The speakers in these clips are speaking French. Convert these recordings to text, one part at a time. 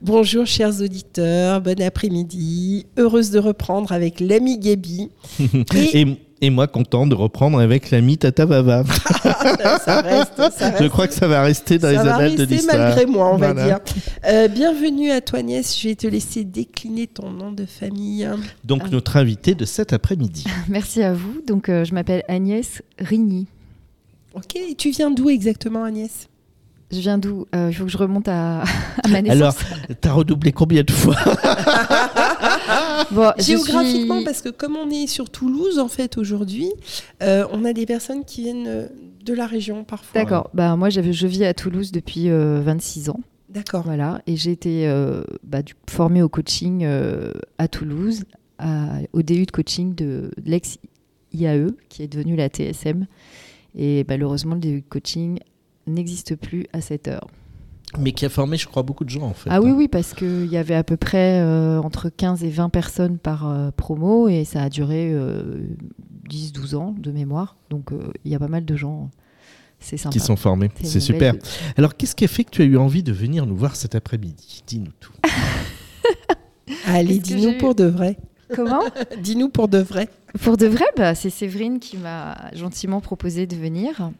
Bonjour chers auditeurs, bon après-midi. Heureuse de reprendre avec l'ami Gaby. Et... et, moi content de reprendre avec l'ami Tata Vava. ça reste, ça reste, Je crois que ça va rester dans les annales de l'histoire. malgré moi, on va dire. Euh, bienvenue à toi Agnès, je vais te laisser décliner ton nom de famille. Donc notre invité de cet après-midi. Merci à vous. Donc euh, je m'appelle Agnès Rigny. Ok, et tu viens d'où exactement Agnès? Je viens d'où euh, Il faut que je remonte à, ma naissance. Alors, t'as redoublé combien de fois bon, Géographiquement, parce que comme on est sur Toulouse, en fait, aujourd'hui, euh, on a des personnes qui viennent euh, de la région parfois. D'accord. Bah, moi, je vis à Toulouse depuis 26 ans. D'accord. Voilà. Et j'ai été bah, formée au coaching à Toulouse, au DU de coaching de l'ex-IAE, qui est devenu la TSM. Et malheureusement, le DU de coaching n'existe plus à cette heure. Mais qui a formé, je crois, beaucoup de gens en fait. Ah oui, hein. oui, parce qu'il y avait à peu près euh, entre 15 et 20 personnes par euh, promo et ça a duré 10-12 euh, ans de mémoire. Donc il y a pas mal de gens. C'est sympa. Qui sont formés. C'est super. Alors qu'est-ce qui a fait que tu as eu envie de venir nous voir cet après-midi? Dis-nous tout. Allez, dis-nous pour de vrai. Comment? Dis-nous pour de vrai. Pour de vrai, bah, c'est Séverine qui m'a gentiment proposé de venir.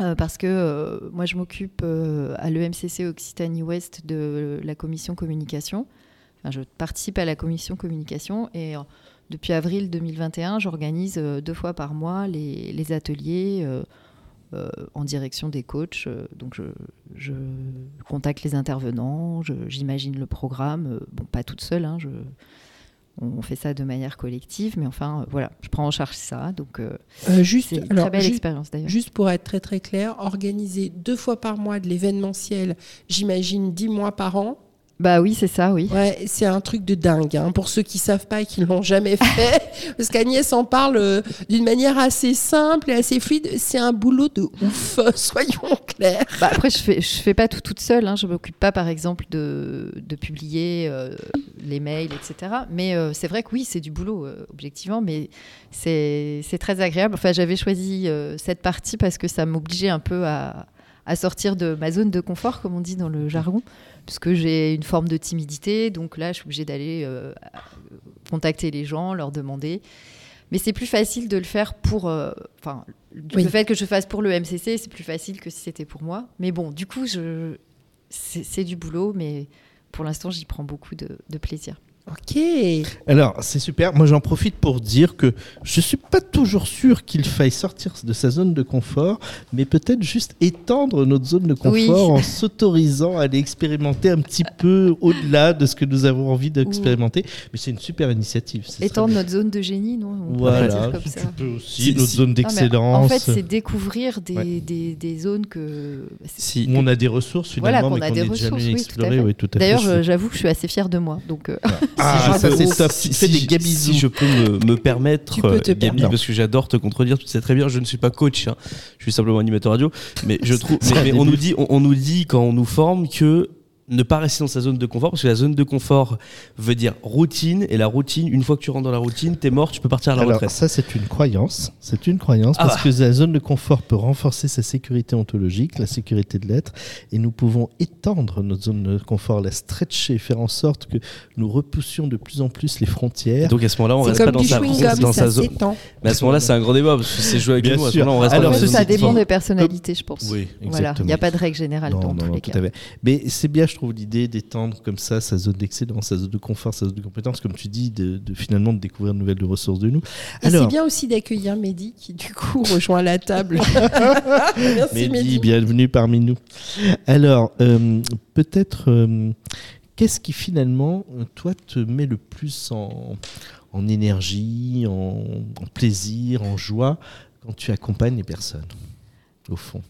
Euh, parce que euh, moi, je m'occupe euh, à l'EMCC Occitanie-Ouest de la commission communication. je participe à la commission communication et depuis avril 2021, j'organise deux fois par mois les, ateliers en direction des coachs. donc, je, je, contacte les intervenants, j'imagine le programme. bon, pas toute seule, hein, je on fait ça de manière collective, mais enfin, euh, voilà, je prends en charge ça. Donc, euh, euh, juste, très belle expérience d'ailleurs. Juste pour être très très clair, organiser deux fois par mois de l'événementiel, j'imagine dix mois par an, bah oui, c'est ça, oui. Ouais, c'est un truc de dingue. Hein. Pour ceux qui savent pas et qui l'ont jamais fait, parce qu'Agnès en parle euh, d'une manière assez simple et assez fluide. C'est un boulot de ouf, soyons clairs. Bah après, je fais, je fais pas tout toute seule. Hein. Je m'occupe pas, par exemple, de, de publier euh, les mails, etc. Mais euh, c'est vrai que oui, c'est du boulot, objectivement, mais c'est très agréable. Enfin, j'avais choisi cette partie parce que ça m'obligeait un peu à, à sortir de ma zone de confort, comme on dit dans le jargon parce que j'ai une forme de timidité. Donc là, je suis obligée d'aller euh, contacter les gens, leur demander. Mais c'est plus facile de le faire pour. Euh, enfin, le fait que je fasse pour le MCC, c'est plus facile que si c'était pour moi. Mais bon, du coup, je, c'est du boulot, mais pour l'instant, j'y prends beaucoup de plaisir. Ok. Alors, c'est super. Moi, j'en profite pour dire que je suis pas toujours sûr qu'il faille sortir de sa zone de confort, mais peut-être juste étendre notre zone de confort en s'autorisant à aller expérimenter un petit peu au-delà de ce que nous avons envie d'expérimenter. Mais c'est une super initiative. Étendre notre zone de génie, non On Voilà, comme ça. aussi notre zone d'excellence. En fait, c'est découvrir des, des, des, zones que. Si. on a des ressources finalement, voilà, mais qu'on n'a jamais explorées. Oui, D'ailleurs, j'avoue que je suis assez fière de moi. Donc. Euh, ah, ça c'est top. Si, des si, je peux me, permettre, euh, Gabi, parce que j'adore te contredire, tu sais très bien, je ne suis pas coach, hein. je suis simplement animateur radio, mais je trouve, mais, on nous dit, on, nous dit quand on nous forme que ne pas rester dans sa zone de confort parce que la zone de confort veut dire routine et la routine une fois que tu rentres dans la routine t'es mort tu peux partir à la Alors, retraite. ça c'est une croyance. C'est une croyance ah parce que la zone de confort peut renforcer sa sécurité ontologique la sécurité de l'être et nous pouvons étendre notre zone de confort la stretcher faire en sorte que nous repoussions de plus en plus les frontières. Donc à ce moment-là on reste pas dans sa, dans sa zone. mais à ce moment-là c'est un gros débat parce que c'est jouer avec nous à ce moment-là on reste Alors, ça dépend des personnalités je pense. Oui voilà il n'y a pas de règle générale dans tous les cas. mais c'est bien je trouve l'idée d'étendre comme ça sa zone d'excellence, sa zone de confort, sa zone de compétence, comme tu dis, de, finalement de découvrir de nouvelles ressources de nous. Et c'est bien aussi d'accueillir Mehdi qui du coup rejoint la table. Merci Mehdi, bienvenue parmi nous. Alors, euh, peut-être, euh, qu'est-ce qui finalement, toi, te met le plus en, en énergie, en, en plaisir, en joie quand tu accompagnes les personnes, au fond?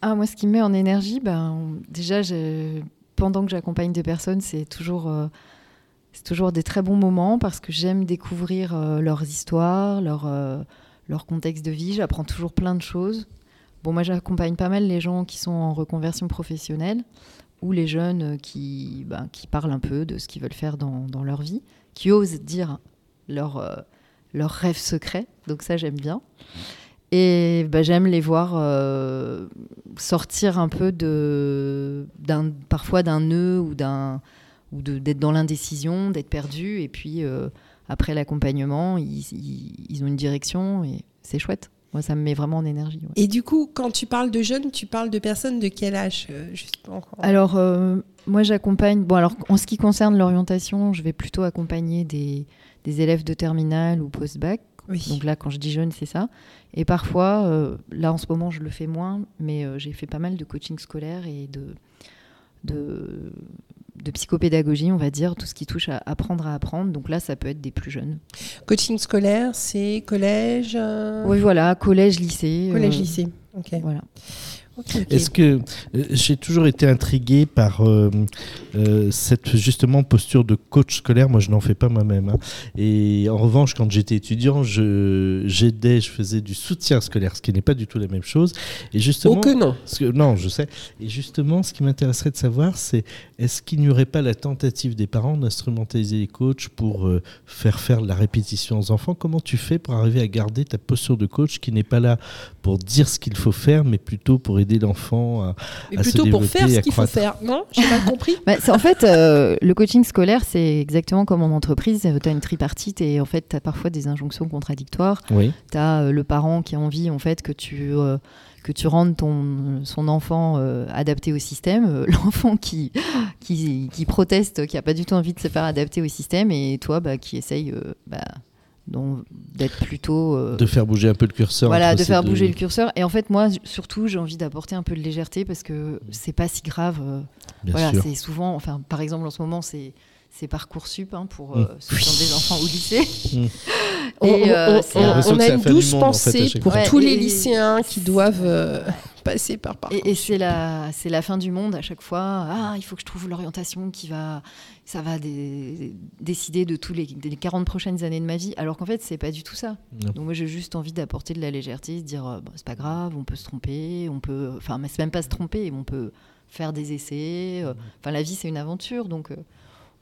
Ah, moi, ce qui me met en énergie, ben, déjà, pendant que j'accompagne des personnes, c'est toujours, euh, toujours des très bons moments parce que j'aime découvrir euh, leurs histoires, leur, euh, leur contexte de vie. J'apprends toujours plein de choses. Bon, moi, j'accompagne pas mal les gens qui sont en reconversion professionnelle ou les jeunes qui, ben, qui parlent un peu de ce qu'ils veulent faire dans, dans, leur vie, qui osent dire leur, leur rêve secret. Donc ça, j'aime bien. Et bah, j'aime les voir sortir un peu de, parfois d'un nœud ou d'un ou d'être dans l'indécision, d'être perdu. Et puis, après l'accompagnement, ils, ils, ont une direction et c'est chouette. Moi, ça me met vraiment en énergie. Et du coup, quand tu parles de jeunes, tu parles de personnes de quel âge Alors, moi, j'accompagne. Bon, alors, en ce qui concerne l'orientation, je vais plutôt accompagner des, des élèves de terminale ou post-bac. Donc là, quand je dis jeune, c'est ça. Et parfois, euh, là en ce moment, je le fais moins, mais euh, j'ai fait pas mal de coaching scolaire et de, de, de, psychopédagogie, on va dire, tout ce qui touche à apprendre à apprendre. Donc là, ça peut être des plus jeunes. Coaching scolaire, c'est collège euh Oui, voilà, collège, lycée. Collège, lycée. Ok. Voilà. Est-ce que euh, j'ai toujours été intrigué par euh, euh, cette justement posture de coach scolaire Moi, je n'en fais pas moi-même. Hein. Et en revanche, quand j'étais étudiant, j'aidais, je, faisais du soutien scolaire, ce qui n'est pas du tout la même chose. Et justement, oh non. que, non, je sais. Et justement, ce qui m'intéresserait de savoir, c'est est-ce qu'il n'y aurait pas la tentative des parents d'instrumentaliser les coachs pour faire faire de la répétition aux enfants? Comment tu fais pour arriver à garder ta posture de coach qui n'est pas là pour dire ce qu'il faut faire, mais plutôt pour aider l'enfant à, mais plutôt pour faire ce qu'il faut faire. Non, j'ai pas compris. Bah, en fait, euh, le coaching scolaire, c'est exactement comme en entreprise. Tu as une tripartite et en fait, tu as parfois des injonctions contradictoires. Oui. Tu as euh, le parent qui a envie en fait que tu euh, que tu rendes ton, son enfant adapté au système, l'enfant qui, qui, qui, proteste, qui n'a pas du tout envie de se faire adapter au système, et toi bah, qui essaye bah, donc d'être plutôt euh, de faire bouger un peu le curseur voilà de faire bouger le curseur et en fait moi surtout j'ai envie d'apporter un peu de légèreté parce que c'est pas si grave euh, voilà c'est souvent enfin par exemple en ce moment c'est c'est parcoursup hein, pour euh, mm. ceux qui ont des enfants au lycée. Mm. et, on, a une douce pensée pour tous les lycéens qui doivent passer par parcours. Et, c'est la, c'est la fin du monde à chaque fois. Ah, il faut que je trouve l'orientation qui va, ça va décider de tous les, 40 prochaines années de ma vie. Alors qu'en fait, c'est pas du tout ça. Donc moi, j'ai juste envie d'apporter de la légèreté, de dire, euh, c'est pas grave, on peut se tromper, on peut, enfin, c'est même pas se tromper, on peut faire des essais. Euh, enfin, la vie, c'est une aventure, donc euh,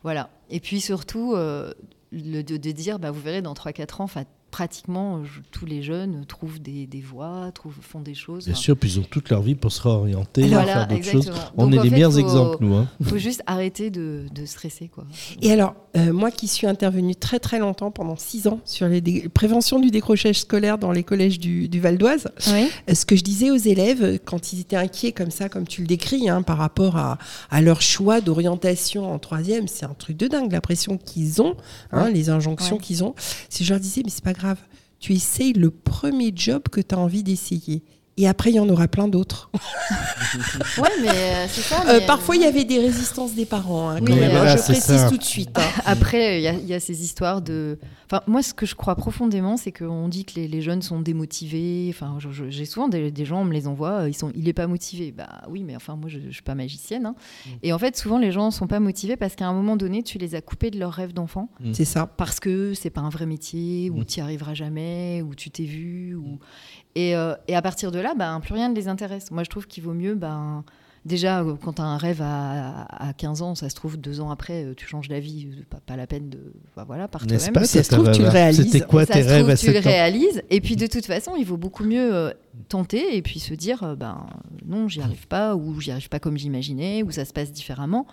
voilà. Et puis surtout, le, de, de, dire, bah, vous verrez, dans 3-4 ans, pratiquement tous les jeunes trouvent des, des voies, trouvent, font des choses. Bien sûr, puis ils ont toute leur vie pour se réorienter, faire d'autres choses. On est les meilleurs exemples, nous. Il hein. faut juste arrêter de, de, stresser. Quoi. Et alors, euh, moi qui suis intervenue très très longtemps, pendant six ans, sur les préventions du décrochage scolaire dans les collèges du, du Val d'Oise, euh, ce que je disais aux élèves quand ils étaient inquiets comme ça, comme tu le décris, hein, par rapport à, à, leur choix d'orientation en troisième, c'est un truc de dingue, la pression qu'ils ont, hein, les injonctions qu'ils ont. Si je leur disais, mais c'est pas tu essayes le premier job que tu as envie d'essayer. Et après, il y en aura plein d'autres. ouais, mais euh, c'est ça. Euh, parfois, il y avait des résistances des parents, hein, quand même, hein, je précise tout de suite. Hein. Après, il y, a ces histoires de. Enfin, moi, ce que je crois profondément, c'est qu'on dit que les, jeunes sont démotivés. Enfin, j'ai souvent des, gens, on me les envoie, ils sont, il est pas motivé. Bah oui, mais enfin, moi, je, je suis pas magicienne. Mm. Et en fait, souvent, les gens sont pas motivés parce qu'à un moment donné, tu les as coupés de leur rêve d'enfant. Mm. C'est ça. Parce que c'est pas un vrai métier, ou mm. tu y arriveras jamais, ou tu t'es vu, ou. Euh, et, à partir de là, ben, plus rien ne les intéresse. Moi, je trouve qu'il vaut mieux, ben, déjà, euh, quand tu as un rêve à, 15 ans, ça se trouve, deux ans après, euh, tu changes d'avis, pas, pas la peine de. voilà, par toi-même. Ça se trouve, tu le réalises. C'était quoi tes rêves à Tu le réalises. Et puis, de toute façon, il vaut beaucoup mieux tenter et puis se dire, ben, non, j'y arrive pas, ou j'y arrive pas comme j'imaginais, ou ça se passe différemment,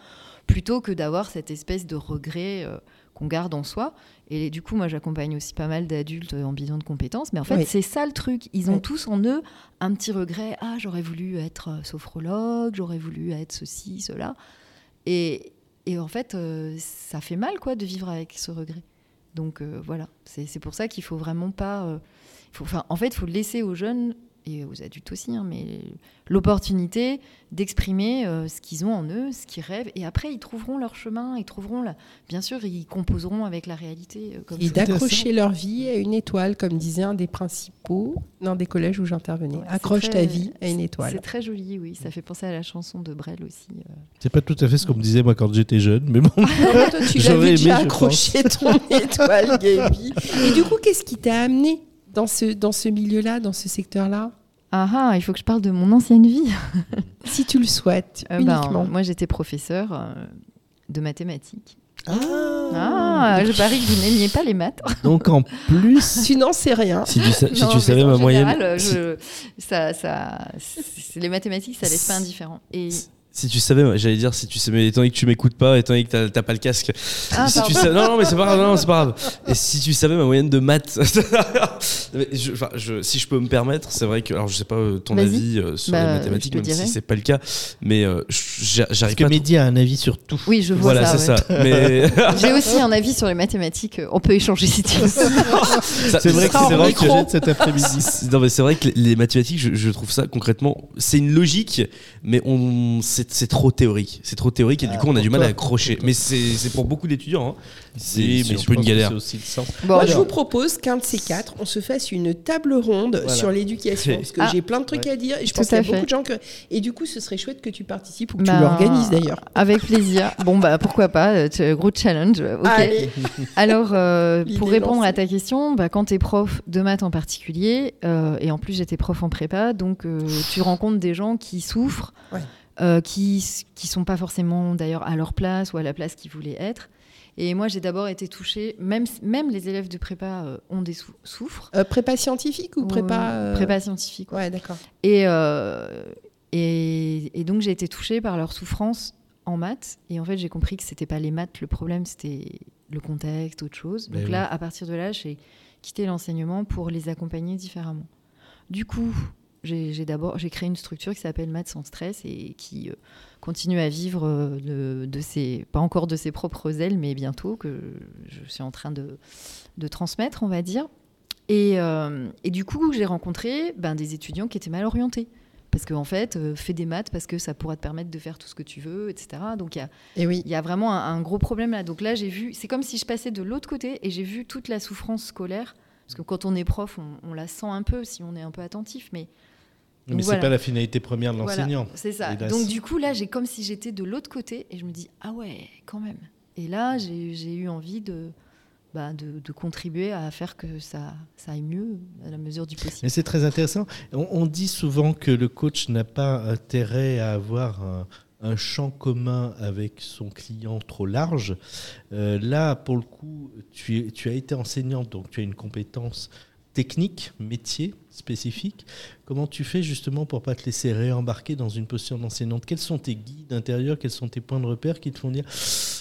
plutôt que d'avoir cette espèce de regret qu'on garde en soi. Et du coup, moi, j'accompagne aussi pas mal d'adultes en bilan de compétences. Mais en fait, c'est ça le truc. Ils ont tous en eux un petit regret. Ah, j'aurais voulu être euh, sophrologue, j'aurais voulu être ceci, cela. Et, et en fait, euh, ça fait mal, quoi, de vivre avec ce regret. Donc euh, voilà, c'est pour ça qu'il faut vraiment pas. faut, en fait, il faut laisser aux jeunes et aux adultes aussi, hein, mais l'opportunité d'exprimer euh, ce qu'ils ont en eux, ce qu'ils rêvent, et après ils trouveront leur chemin, ils trouveront, la... bien sûr, ils composeront avec la réalité. Euh, et d'accrocher leur vie à une étoile, comme disait un des principaux dans des collèges où j'intervenais. Accroche ta vie à une étoile. C'est très joli, oui. Ça fait penser à la chanson de Brel aussi. Euh. C'est pas tout à fait ce qu'on me disait moi quand j'étais jeune, mais bon. Ah, toi, tu l'avais déjà accroché ton étoile, Gaby. Et du coup, qu'est-ce qui t'a amené dans ce, dans ce milieu-là, dans ce secteur-là? Ah ah, il faut que je parle de mon ancienne vie. si tu le souhaites, euh, ben, uniquement. moi, j'étais professeur euh, de mathématiques. Ah. ah, je parie que vous n'aimiez pas les maths. Donc en plus, tu n'en sais rien. Si tu, savais ma moyenne, je, ça, ça, les mathématiques, ça laisse pas indifférent. Et Si tu savais, j'allais dire si tu savais, étant donné que tu m'écoutes pas, étant donné que t'as pas le casque. Ah, si tu savais, non, non, mais c'est pas grave, non, c'est pas grave. Et si tu savais ma moyenne de maths, je, enfin, je, si je peux me permettre, c'est vrai que, alors je sais pas euh, ton avis euh, sur les bah, mathématiques, même si c'est pas le cas, mais euh, j'arrive pas. que Mehdi a un avis sur tout. Oui, je vois voilà, ça. Voilà, c'est ça. Mais... J'ai aussi un avis sur les mathématiques. On peut échanger si tu veux. c'est vrai que c'est vrai que cet après-midi. Non, mais c'est vrai que les mathématiques, je, je trouve ça concrètement, c'est une logique, mais on c'est trop théorique. C'est trop théorique et du ah, coup, on a du mal à accrocher. Mais c'est pour beaucoup d'étudiants. Hein. C'est mais un peu une galère. Moi, je vous propose qu'un de ces quatre, on se fasse une table ronde sur l'éducation. Parce que ah. j'ai plein de trucs à dire et je pense qu'il y a beaucoup de gens que. Et du coup, ce serait chouette que tu participes ou que tu bah, l'organises d'ailleurs. Avec plaisir. bon, bah pourquoi pas. Euh, gros challenge. Ok. Alors, euh, pour répondre à ta question, bah, quand tu es prof de maths en particulier, euh, et en plus j'étais prof en prépa, donc tu rencontres des gens qui souffrent. Euh, qui qui sont pas forcément d'ailleurs à leur place ou à la place qu'ils voulaient être. Et moi, j'ai d'abord été touchée, même, même les élèves de prépa euh, ont des souffrent. Euh, prépa scientifique ou prépa Prépa scientifique. Ouais, d'accord. Et, et, et, donc, j'ai été touchée par leur souffrance en maths. Et en fait, j'ai compris que c'était pas les maths le problème, c'était le contexte, autre chose. Donc là, à partir de là, j'ai quitté l'enseignement pour les accompagner différemment. Du coup, j'ai d'abord j'ai créé une structure qui s'appelle Maths sans stress et qui euh, continue à vivre euh, de, ses pas encore de ses propres ailes mais bientôt que je suis en train de, de transmettre on va dire. Et, euh, et du coup j'ai rencontré ben, des étudiants qui étaient mal orientés. Parce qu'en en fait fais des maths parce que ça pourra te permettre de faire tout ce que tu veux etc donc il y a et oui. y a vraiment un, gros problème là. Donc là j'ai vu c'est comme si je passais de l'autre côté et j'ai vu toute la souffrance scolaire. Parce que quand on est prof, on, on, la sent un peu si on est un peu attentif, mais mais c'est pas la finalité première de l'enseignant. c'est ça. Donc du coup là, j'ai comme si j'étais de l'autre côté et je me dis ah ouais, quand même. Et là, j'ai eu envie de, bah, de, de, contribuer à faire que ça, ça aille mieux à la mesure du possible. Mais c'est très intéressant. On, dit souvent que le coach n'a pas intérêt à avoir un, un, champ commun avec son client trop large. Euh, là, pour le coup, tu, tu as été enseignante, donc tu as une compétence technique, métier spécifique. Comment tu fais justement pour pas te laisser réembarquer dans une posture d'enseignante? Quels sont tes guides intérieurs? Quels sont tes points de repère qui te font dire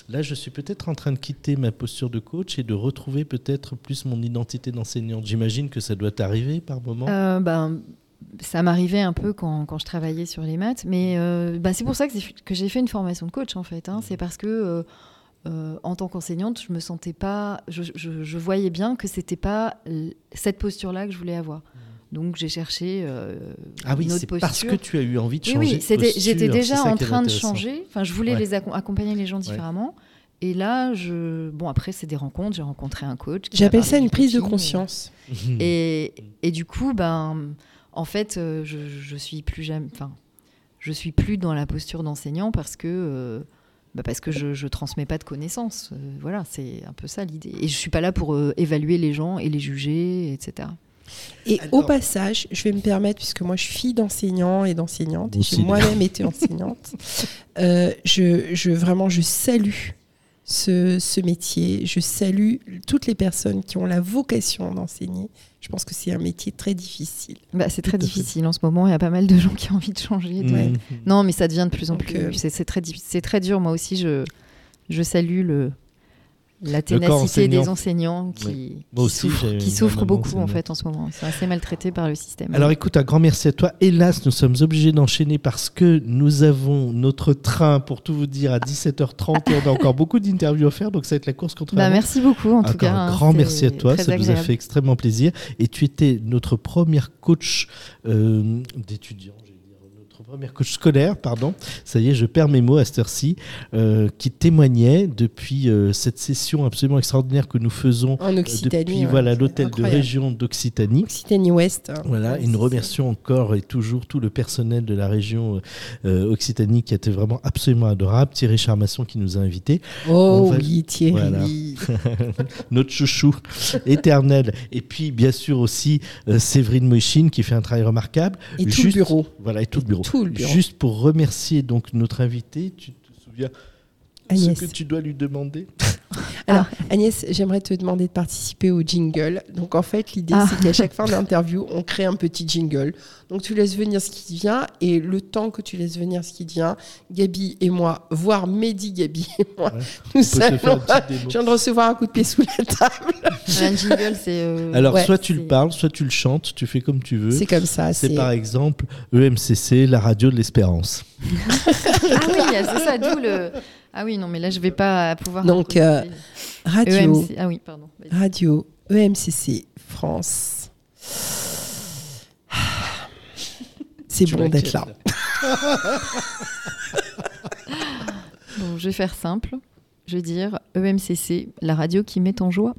là, je suis peut-être en train de quitter ma posture de coach et de retrouver peut-être plus mon identité d'enseignante J'imagine que ça doit t'arriver par moment. Euh, ben, ça m'arrivait un peu quand, quand, je travaillais sur les maths, mais euh, ben, c'est pour ça que, que j'ai fait une formation de coach en fait. Hein. C'est parce que euh, euh, en tant qu'enseignante, je me sentais pas, je, voyais bien que c'était pas cette posture-là que je voulais avoir. Mmh. Donc j'ai cherché euh, ah oui, c'est parce que tu as eu envie de changer. Oui, oui j'étais déjà en train de changer. Enfin, je voulais les accompagner les gens différemment. Et là, je... bon, après, c'est des rencontres. J'ai rencontré un coach. J'appelle ça une prise de conscience. Et, et, du coup, ben, en fait, euh, je, je suis plus jamais, enfin, je suis plus dans la posture d'enseignant parce que bah, parce que je ne transmets pas de connaissances. Euh, voilà, c'est un peu ça l'idée. Et je ne suis pas là pour euh, évaluer les gens et les juger, etc. Et au passage, je vais me permettre, puisque moi je suis fille d'enseignant et d'enseignante, j'ai moi-même été enseignante, euh, je, je, vraiment je salue ce, ce, métier, je salue toutes les personnes qui ont la vocation d'enseigner, je pense que c'est un métier très difficile. Bah, c'est très difficile en ce moment. Il y a pas mal de gens qui ont envie de changer. Mmh. Non, mais ça devient de plus en plus. Euh, c'est très, très dur. Moi aussi, je, je salue le, la ténacité des enseignants qui, qui, souffrent, beaucoup en fait en ce moment. C'est assez maltraité par le système. Alors écoute, un grand merci à toi. Hélas, nous sommes obligés d'enchaîner parce que nous avons notre train, pour tout vous dire, à 17h30 et on a encore beaucoup d'interviews à faire, donc ça va être la course contre bah, Merci beaucoup en tout cas. Un grand merci à toi, ça nous a fait extrêmement plaisir. Et tu étais notre première coach euh, d'étudiants première coach scolaire, pardon, ça y est, je perds mes mots à cette heure-ci, euh, qui témoignait depuis euh, cette session absolument extraordinaire que nous faisons en Occitanie, depuis voilà l'hôtel de région d'Occitanie. Occitanie Ouest. Hein. Voilà, et nous remercions encore et toujours tout le personnel de la région euh, Occitanie qui était vraiment absolument adorable. Thierry Charmasson qui nous a invités. Oh oui, Thierry. Notre chouchou éternel. Et puis, bien sûr, aussi Séverine Moïchine qui fait un travail remarquable. Et tout le bureau. Voilà, et tout le bureau. Juste pour remercier donc notre invité, tu te souviens ce que tu dois lui demander? Alors, ah. Agnès, j'aimerais te demander de participer au jingle. Donc, en fait, l'idée, ah. c'est qu'à chaque fin d'interview, on crée un petit jingle. Donc, tu laisses venir ce qui vient. Et le temps que tu laisses venir ce qui vient, Gabi et moi, voire Mehdi, Gabi et moi, nous allons. Je viens de recevoir un coup de pied sous la table. un jingle, c'est. Euh, Alors, soit tu le parles, soit tu le chantes, tu fais comme tu veux. C'est comme ça. C'est par exemple EMCC, la radio de l'espérance. ah oui, c'est ça, d'où le. Ah oui, non, mais là, je vais pas pouvoir. Donc, euh, radio. EMC... Ah oui, pardon. Radio EMCC France. C'est bon d'être là. bon, je vais faire simple. Je vais dire EMCC, la radio qui met en joie.